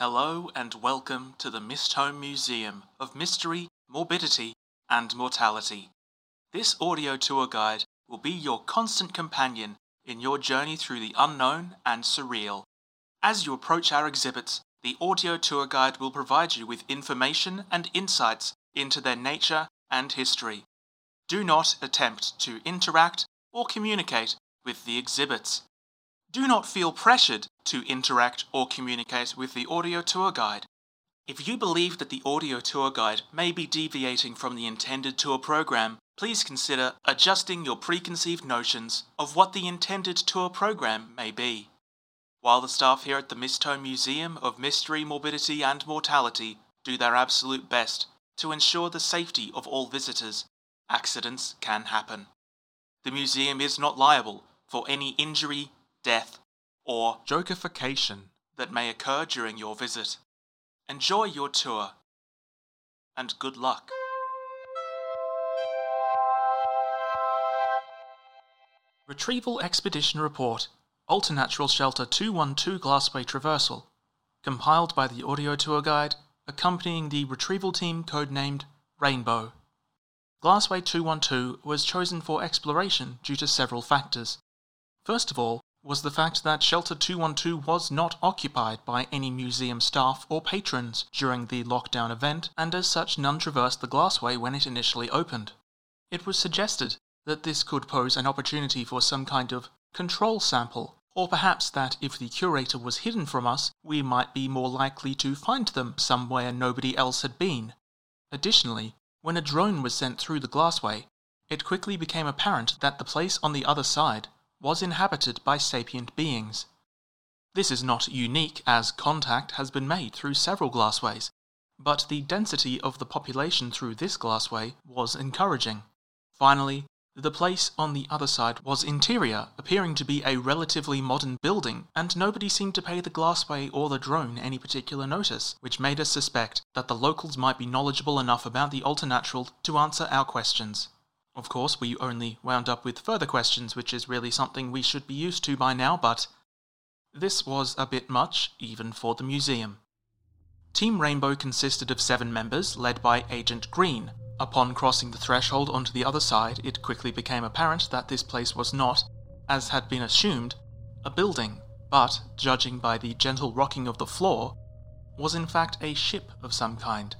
Hello and welcome to the Mistholme Museum of Mystery, Morbidity and Mortality. This audio tour guide will be your constant companion in your journey through the unknown and surreal. As you approach our exhibits, the audio tour guide will provide you with information and insights into their nature and history. Do not attempt to interact or communicate with the exhibits. Do not feel pressured to interact or communicate with the audio tour guide. If you believe that the audio tour guide may be deviating from the intended tour program, please consider adjusting your preconceived notions of what the intended tour program may be. While the staff here at the Mistholme Museum of Mystery, Morbidity and Mortality do their absolute best to ensure the safety of all visitors, accidents can happen. The museum is not liable for any injury, death, or jokeification that may occur during your visit. Enjoy your tour, and good luck. Retrieval Expedition Report Alternatural Shelter 212 Glassway Traversal, compiled by the audio tour guide accompanying the retrieval team codenamed Rainbow. Glassway 212 was chosen for exploration due to several factors. First of all, was the fact that Shelter 212 was not occupied by any museum staff or patrons during the lockdown event, and as such none traversed the glassway when it initially opened. It was suggested that this could pose an opportunity for some kind of control sample, or perhaps that if the curator was hidden from us, we might be more likely to find them somewhere nobody else had been. Additionally, when a drone was sent through the glassway, it quickly became apparent that the place on the other side was inhabited by sapient beings. This is not unique as contact has been made through several glassways, but the density of the population through this glassway was encouraging. Finally, the place on the other side was interior, appearing to be a relatively modern building, and nobody seemed to pay the glassway or the drone any particular notice, which made us suspect that the locals might be knowledgeable enough about the alternatural to answer our questions. Of course, we only wound up with further questions, which is really something we should be used to by now, but this was a bit much, even for the museum. Team Rainbow consisted of seven members, led by Agent Green. Upon crossing the threshold onto the other side, it quickly became apparent that this place was not, as had been assumed, a building, but, judging by the gentle rocking of the floor, was in fact a ship of some kind.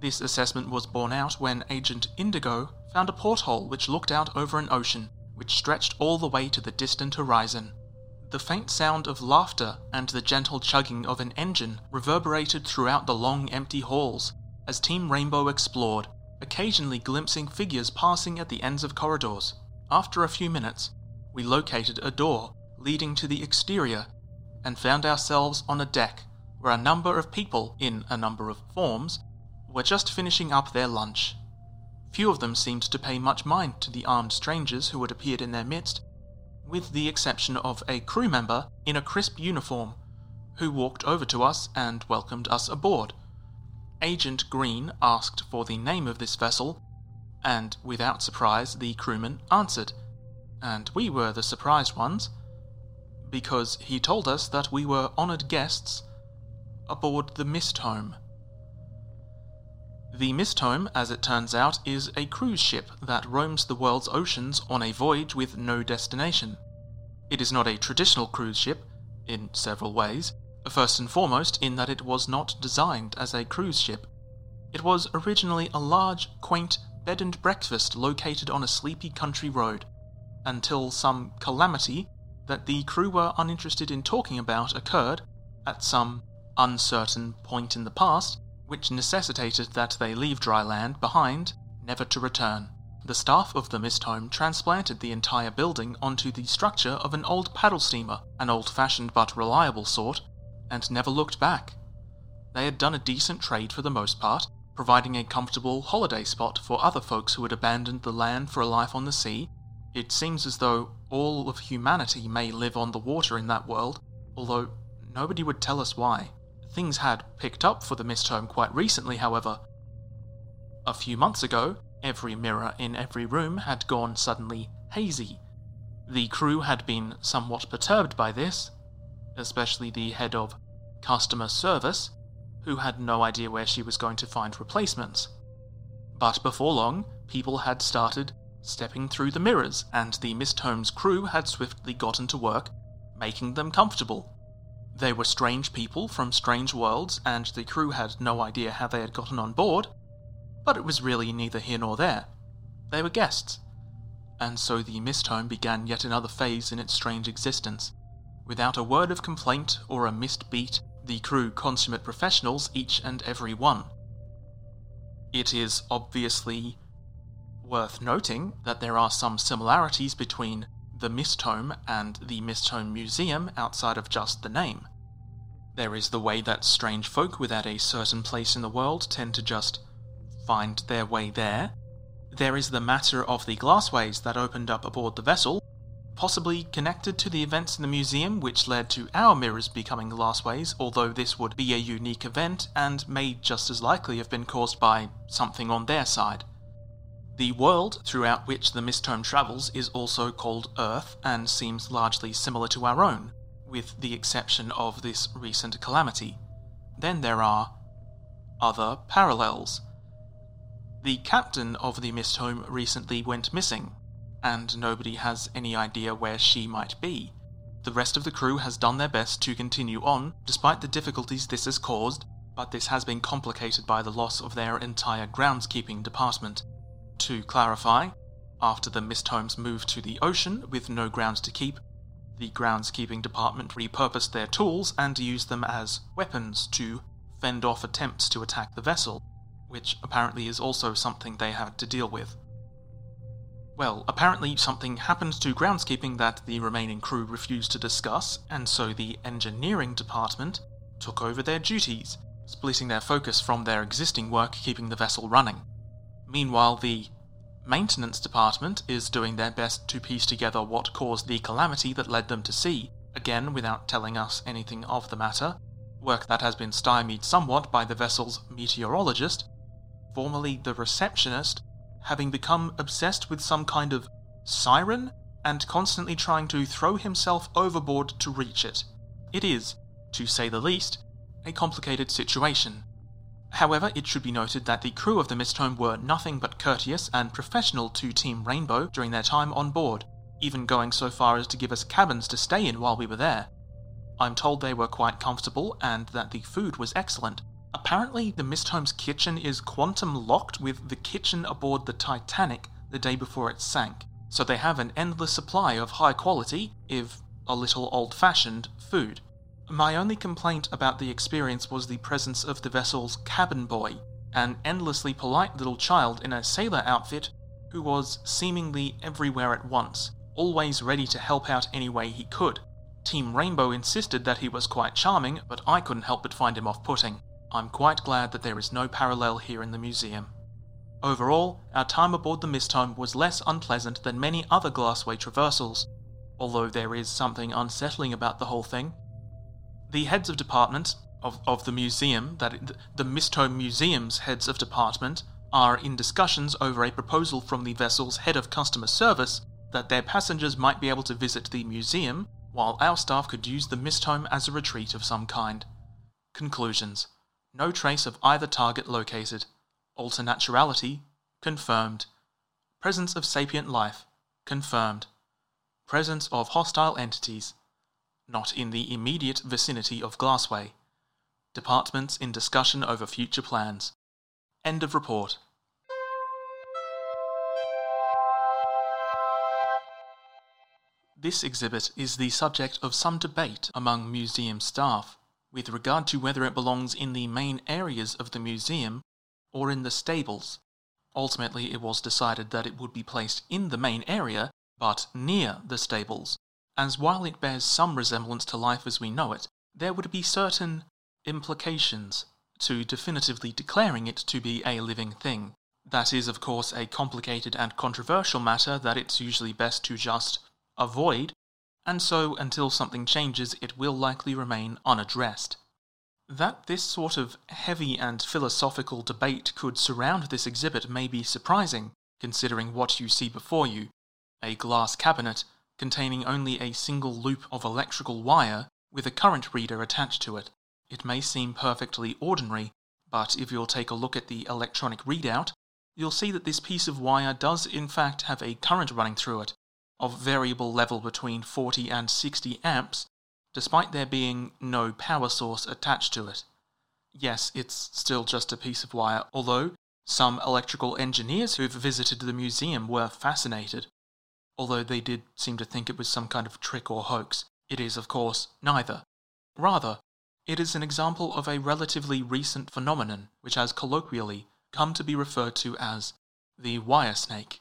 This assessment was borne out when Agent Indigo found a porthole which looked out over an ocean which stretched all the way to the distant horizon. The faint sound of laughter and the gentle chugging of an engine reverberated throughout the long empty halls as Team Rainbow explored, occasionally glimpsing figures passing at the ends of corridors. After a few minutes, we located a door leading to the exterior and found ourselves on a deck where a number of people, in a number of forms, were just finishing up their lunch. Few of them seemed to pay much mind to the armed strangers who had appeared in their midst, with the exception of a crew member in a crisp uniform, who walked over to us and welcomed us aboard. Agent Green asked for the name of this vessel, and without surprise the crewman answered, and we were the surprised ones, because he told us that we were honoured guests aboard the Mistholme. The Mistholme, as it turns out, is a cruise ship that roams the world's oceans on a voyage with no destination. It is not a traditional cruise ship, in several ways, first and foremost in that it was not designed as a cruise ship. It was originally a large, quaint bed and breakfast located on a sleepy country road, until some calamity that the crew were uninterested in talking about occurred at some uncertain point in the past which necessitated that they leave dry land behind, never to return. the staff of the Mistholme transplanted the entire building onto the structure of an old paddle steamer, an old fashioned but reliable sort, and never looked back. They had done a decent trade for the most part, providing a comfortable holiday spot for other folks who had abandoned the land for a life on the sea. It seems as though all of humanity may live on the water in that world, although nobody would tell us why. Things had picked up for the Mistholme quite recently, however. A few months ago, every mirror in every room had gone suddenly hazy. The crew had been somewhat perturbed by this, especially the head of customer service, who had no idea where she was going to find replacements. But before long, people had started stepping through the mirrors, and the Mistholme's crew had swiftly gotten to work, making them comfortable. They were strange people from strange worlds, and the crew had no idea how they had gotten on board, but it was really neither here nor there. They were guests. And so the Mistholme began yet another phase in its strange existence. Without a word of complaint or a missed beat, the crew consummate professionals, each and every one. It is obviously worth noting that there are some similarities between the Mistholme and the Mistholme Museum outside of just the name. There is the way that strange folk without a certain place in the world tend to just find their way there. There is the matter of the glassways that opened up aboard the vessel, possibly connected to the events in the museum which led to our mirrors becoming glassways, although this would be a unique event and may just as likely have been caused by something on their side. The world throughout which the Mistholme travels is also called Earth and seems largely similar to our own, with the exception of this recent calamity. Then there are other parallels. The captain of the Mistholme recently went missing, and nobody has any idea where she might be. The rest of the crew has done their best to continue on, despite the difficulties this has caused, but this has been complicated by the loss of their entire groundskeeping department. To clarify, after the Mistholmes moved to the ocean with no grounds to keep, the groundskeeping department repurposed their tools and used them as weapons to fend off attempts to attack the vessel, which apparently is also something they had to deal with. Well, apparently something happened to groundskeeping that the remaining crew refused to discuss, and so the engineering department took over their duties, splitting their focus from their existing work keeping the vessel running. Meanwhile, the maintenance department is doing their best to piece together what caused the calamity that led them to sea, again without telling us anything of the matter, work that has been stymied somewhat by the vessel's meteorologist, formerly the receptionist, having become obsessed with some kind of siren and constantly trying to throw himself overboard to reach it. It is, to say the least, a complicated situation. However, it should be noted that the crew of the Mistholme were nothing but courteous and professional to Team Rainbow during their time on board, even going so far as to give us cabins to stay in while we were there. I'm told they were quite comfortable and that the food was excellent, Apparently, the Mistholme's kitchen is quantum locked with the kitchen aboard the Titanic the day before it sank, so they have an endless supply of high quality, if a little old fashioned, food. My only complaint about the experience was the presence of the vessel's cabin boy, an endlessly polite little child in a sailor outfit who was seemingly everywhere at once, always ready to help out any way he could. Team Rainbow insisted that he was quite charming, but I couldn't help but find him off putting. I'm quite glad that there is no parallel here in the museum. Overall, our time aboard the Mistholme was less unpleasant than many other Glassway traversals, although there is something unsettling about the whole thing. The heads of department of, of the museum, that the Mistholme Museum's heads of department, are in discussions over a proposal from the vessel's head of customer service that their passengers might be able to visit the museum, while our staff could use the Mistholme as a retreat of some kind. Conclusions no trace of either target located. Alternaturality confirmed. Presence of sapient life confirmed. Presence of hostile entities not in the immediate vicinity of Glassway. Departments in discussion over future plans. End of report. This exhibit is the subject of some debate among museum staff with regard to whether it belongs in the main areas of the museum or in the stables. Ultimately, it was decided that it would be placed in the main area, but near the stables, as while it bears some resemblance to life as we know it, there would be certain implications to definitively declaring it to be a living thing. That is, of course, a complicated and controversial matter that it's usually best to just avoid, and so until something changes, it will likely remain unaddressed. That this sort of heavy and philosophical debate could surround this exhibit may be surprising, considering what you see before you a glass cabinet containing only a single loop of electrical wire with a current reader attached to it. It may seem perfectly ordinary, but if you'll take a look at the electronic readout, you'll see that this piece of wire does in fact have a current running through it, of variable level between 40 and 60 amps, despite there being no power source attached to it. Yes, it's still just a piece of wire, although some electrical engineers who've visited the museum were fascinated. Although they did seem to think it was some kind of trick or hoax, it is, of course, neither. Rather, it is an example of a relatively recent phenomenon which has colloquially come to be referred to as the wire snake.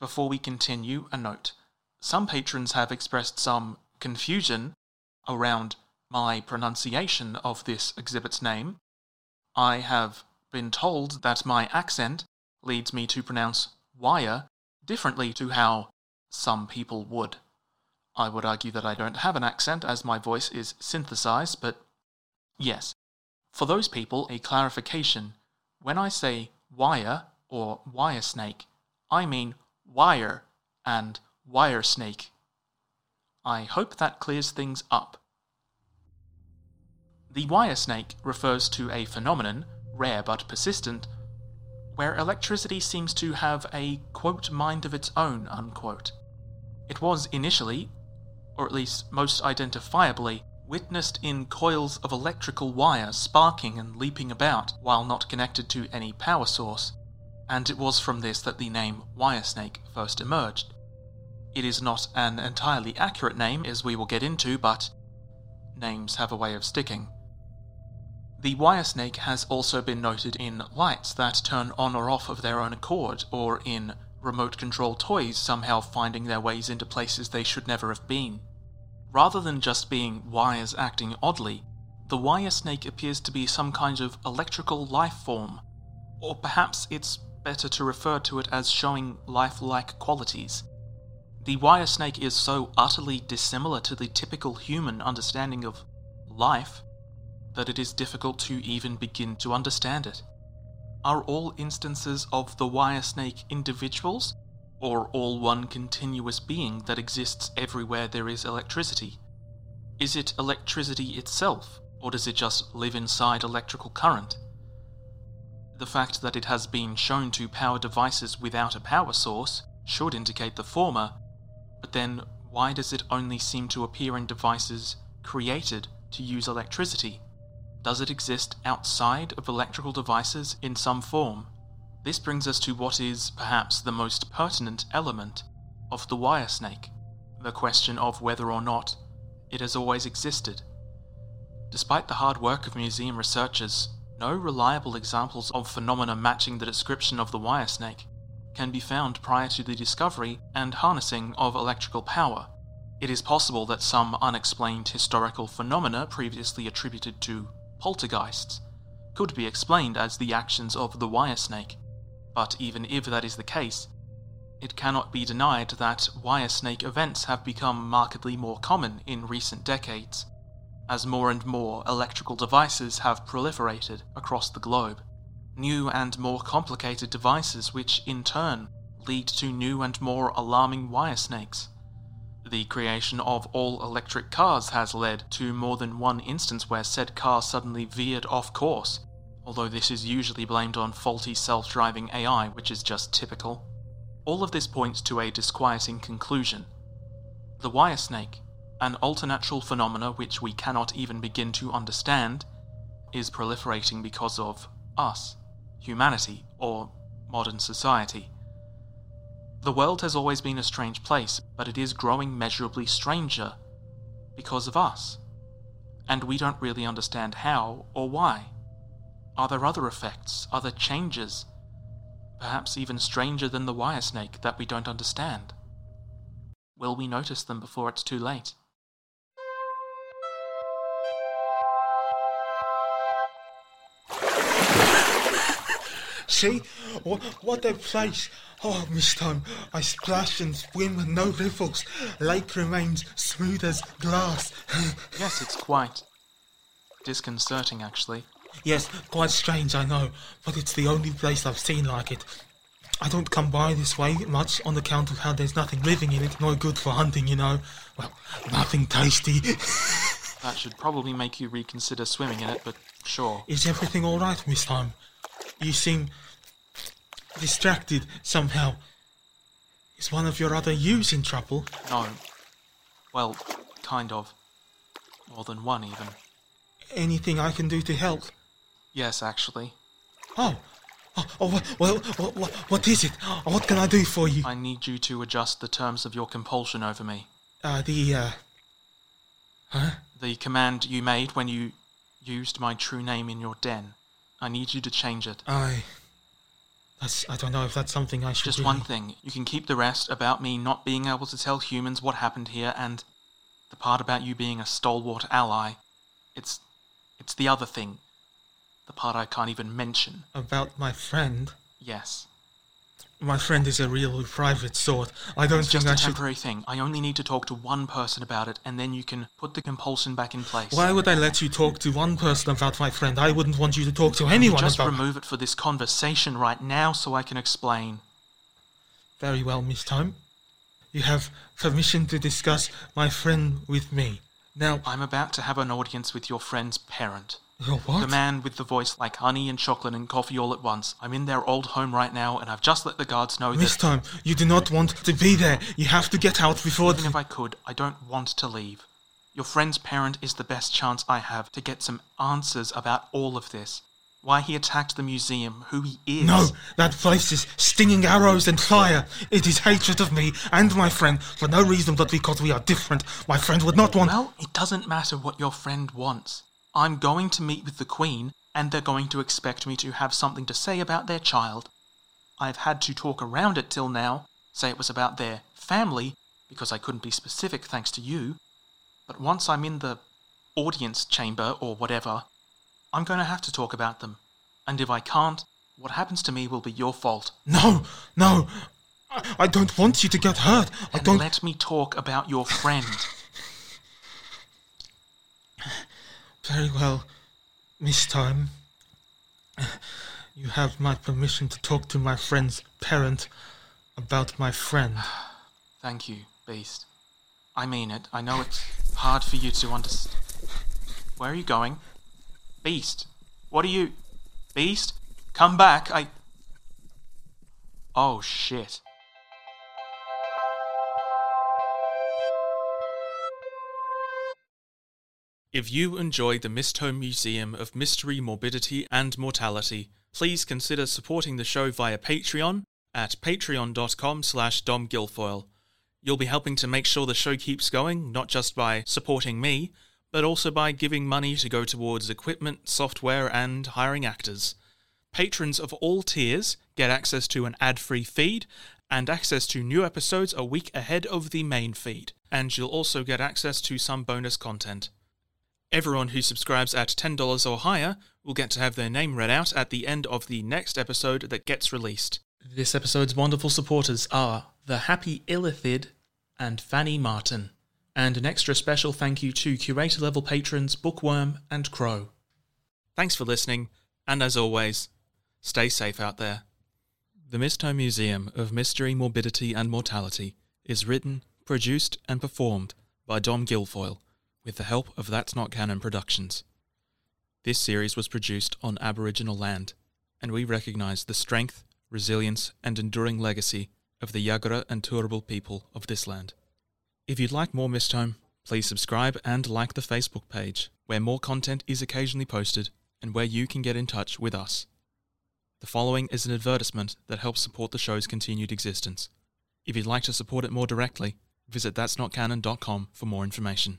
Before we continue, a note. Some patrons have expressed some confusion around my pronunciation of this exhibit's name. I have been told that my accent leads me to pronounce wire differently to how some people would. I would argue that I don't have an accent as my voice is synthesized, but yes. For those people, a clarification. When I say wire or wire snake, I mean wire and wire snake. I hope that clears things up. The wire snake refers to a phenomenon, rare but persistent, where electricity seems to have a quote mind of its own unquote. It was initially, or at least most identifiably, witnessed in coils of electrical wire sparking and leaping about while not connected to any power source, and it was from this that the name wire snake first emerged. It is not an entirely accurate name, as we will get into, but names have a way of sticking. The wire snake has also been noted in lights that turn on or off of their own accord, or in remote control toys somehow finding their ways into places they should never have been. Rather than just being wires acting oddly, the wire snake appears to be some kind of electrical life form, or perhaps it's better to refer to it as showing lifelike qualities. The wire snake is so utterly dissimilar to the typical human understanding of life that it is difficult to even begin to understand it. Are all instances of the wire snake individuals, or all one continuous being that exists everywhere there is electricity? Is it electricity itself, or does it just live inside electrical current? The fact that it has been shown to power devices without a power source should indicate the former, but then why does it only seem to appear in devices created to use electricity? Does it exist outside of electrical devices in some form? This brings us to what is perhaps the most pertinent element of the wire snake the question of whether or not it has always existed. Despite the hard work of museum researchers, no reliable examples of phenomena matching the description of the wire snake can be found prior to the discovery and harnessing of electrical power. It is possible that some unexplained historical phenomena previously attributed to poltergeists could be explained as the actions of the wire snake, but even if that is the case, it cannot be denied that wire snake events have become markedly more common in recent decades, as more and more electrical devices have proliferated across the globe new and more complicated devices, which in turn lead to new and more alarming wire snakes. The creation of all electric cars has led to more than one instance where said car suddenly veered off course, although this is usually blamed on faulty self driving AI, which is just typical. All of this points to a disquieting conclusion. The wire snake, an alternatural phenomena which we cannot even begin to understand, is proliferating because of us humanity, or modern society. The world has always been a strange place, but it is growing measurably stranger because of us. And we don't really understand how or why. Are there other effects, other changes? Perhaps even stranger than the wire snake that we don't understand. Will we notice them before it's too late? See? What, what a place. Oh, Miss Time, I splash and swim with no ripples. Lake remains smooth as glass. yes, it's quite disconcerting, actually. Yes, quite strange, I know, but it's the only place I've seen like it. I don't come by this way much on account of how there's nothing living in it, no good for hunting, you know. Well, nothing tasty. that should probably make you reconsider swimming in it, but sure. Is everything all right, Miss Time? You seem distracted somehow. Is one of your other yous in trouble? No. Well, kind of. More than one, even. Anything I can do to help? Yes, actually. Oh. Oh, oh well, what, what, what is it? What can I do for you? I need you to adjust the terms of your compulsion over me. Uh, the, uh. Huh? The command you made when you used my true name in your den. I need you to change it. I. That's. I don't know if that's something I should. Just really... one thing. You can keep the rest about me not being able to tell humans what happened here, and the part about you being a stalwart ally. It's. It's the other thing. The part I can't even mention. About my friend? Yes. My friend is a real private sort. I don't it's think just I a should. temporary thing. I only need to talk to one person about it, and then you can put the compulsion back in place. Why would I let you talk to one person about my friend? I wouldn't want you to talk to anyone just about. Just remove it for this conversation right now, so I can explain. Very well, Miss Time. You have permission to discuss my friend with me. Now, I'm about to have an audience with your friend's parent. The man with the voice like honey and chocolate and coffee all at once. I'm in their old home right now, and I've just let the guards know Miss that. Time, you do not want to be there. You have to get out before. Even if I could, I don't want to leave. Your friend's parent is the best chance I have to get some answers about all of this. Why he attacked the museum, who he is. No, that place is stinging arrows and fire. It is hatred of me and my friend for no reason but because we are different. My friend would not want. Well, it doesn't matter what your friend wants. I'm going to meet with the Queen, and they're going to expect me to have something to say about their child. I've had to talk around it till now, say it was about their family, because I couldn't be specific thanks to you. But once I'm in the audience chamber or whatever, I'm going to have to talk about them. And if I can't, what happens to me will be your fault. No, no. I, I don't want you to get hurt. I Then don't. let me talk about your friend. Very well, Miss Time. You have my permission to talk to my friend's parent about my friend. Thank you, Beast. I mean it. I know it's hard for you to understand. Where are you going? Beast, what are you. Beast? Come back. I. Oh, shit. If you enjoy the Mistholme Museum of Mystery, Morbidity, and Mortality, please consider supporting the show via Patreon at patreon.com slash domguilfoyle. You'll be helping to make sure the show keeps going, not just by supporting me, but also by giving money to go towards equipment, software, and hiring actors. Patrons of all tiers get access to an ad free feed and access to new episodes a week ahead of the main feed, and you'll also get access to some bonus content. Everyone who subscribes at $10 or higher will get to have their name read out at the end of the next episode that gets released. This episode's wonderful supporters are The Happy Illithid and Fanny Martin. And an extra special thank you to curator level patrons Bookworm and Crow. Thanks for listening, and as always, stay safe out there. The Mistholme Museum of Mystery, Morbidity, and Mortality is written, produced, and performed by Dom Guilfoyle with the help of That's Not Canon Productions. This series was produced on Aboriginal land, and we recognise the strength, resilience, and enduring legacy of the Yagara and Turrbal people of this land. If you'd like more Mistholme, please subscribe and like the Facebook page, where more content is occasionally posted and where you can get in touch with us. The following is an advertisement that helps support the show's continued existence. If you'd like to support it more directly, visit that'snotcanon.com for more information.